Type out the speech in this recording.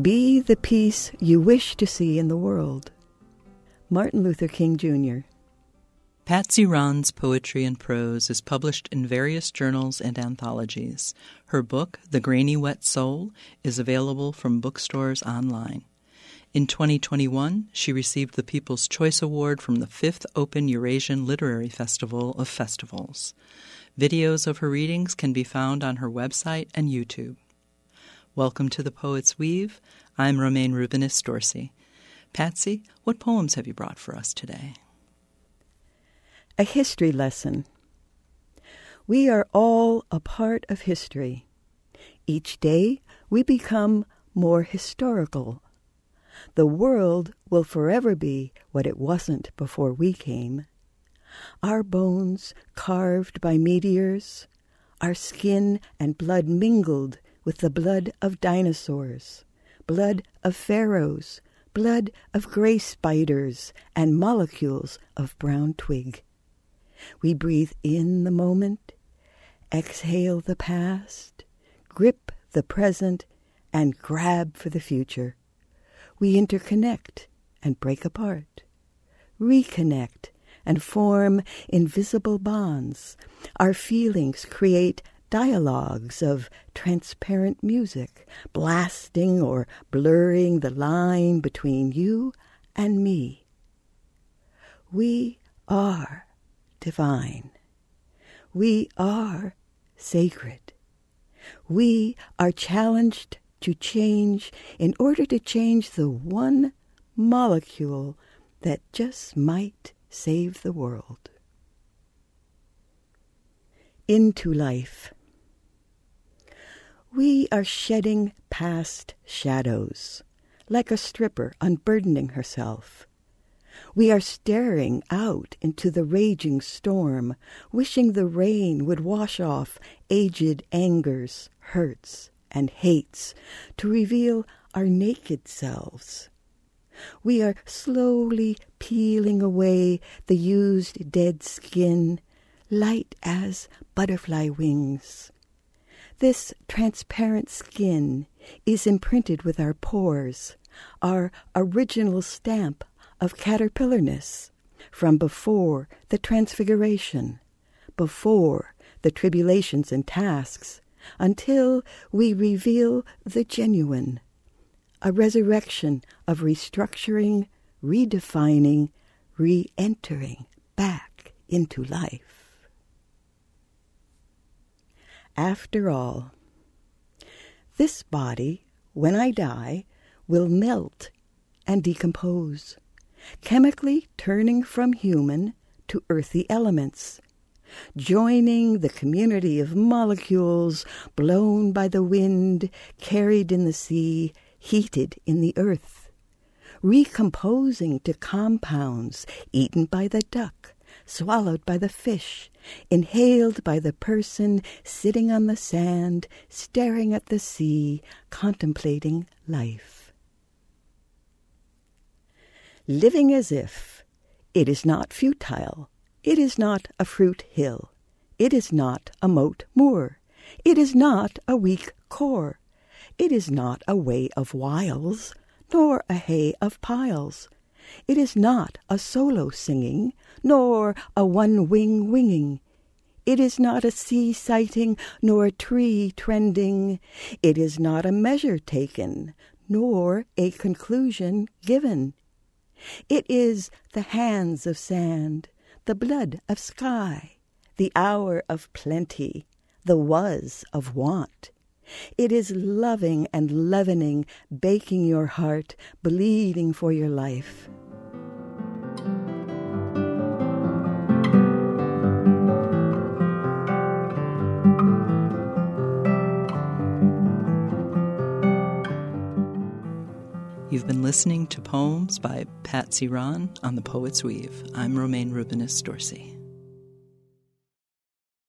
Be the peace you wish to see in the world. Martin Luther King Jr. Patsy Rahn's poetry and prose is published in various journals and anthologies. Her book, The Grainy Wet Soul, is available from bookstores online. In 2021, she received the People's Choice Award from the 5th Open Eurasian Literary Festival of Festivals. Videos of her readings can be found on her website and YouTube. Welcome to the Poet's Weave. I'm Romaine Rubinis Dorsey. Patsy, what poems have you brought for us today? A history lesson. We are all a part of history. Each day we become more historical. The world will forever be what it wasn't before we came. Our bones carved by meteors, our skin and blood mingled with the blood of dinosaurs, blood of pharaohs, blood of gray spiders, and molecules of brown twig. We breathe in the moment, exhale the past, grip the present, and grab for the future. We interconnect and break apart, reconnect and form invisible bonds. Our feelings create dialogues of transparent music, blasting or blurring the line between you and me. We are divine. We are sacred. We are challenged to change in order to change the one molecule that just might save the world. Into life. We are shedding past shadows, like a stripper unburdening herself. We are staring out into the raging storm, wishing the rain would wash off aged angers, hurts, and hates to reveal our naked selves. We are slowly peeling away the used dead skin, light as butterfly wings. This transparent skin is imprinted with our pores, our original stamp of caterpillarness from before the transfiguration, before the tribulations and tasks, until we reveal the genuine, a resurrection of restructuring, redefining, re entering back into life. After all, this body, when I die, will melt and decompose, chemically turning from human to earthy elements, joining the community of molecules blown by the wind, carried in the sea, heated in the earth, recomposing to compounds eaten by the duck, swallowed by the fish, inhaled by the person sitting on the sand, staring at the sea, contemplating life. Living as if it is not futile, it is not a fruit hill, it is not a moat moor, it is not a weak core, it is not a way of wiles, nor a hay of piles it is not a solo singing, nor a one wing winging. It is not a sea sighting, nor a tree trending. It is not a measure taken, nor a conclusion given. It is the hands of sand, the blood of sky, the hour of plenty, the was of want. It is loving and leavening, baking your heart, bleeding for your life. You've been listening to poems by Patsy Rahn on the Poet's Weave. I'm Romaine Rubinis Dorsey.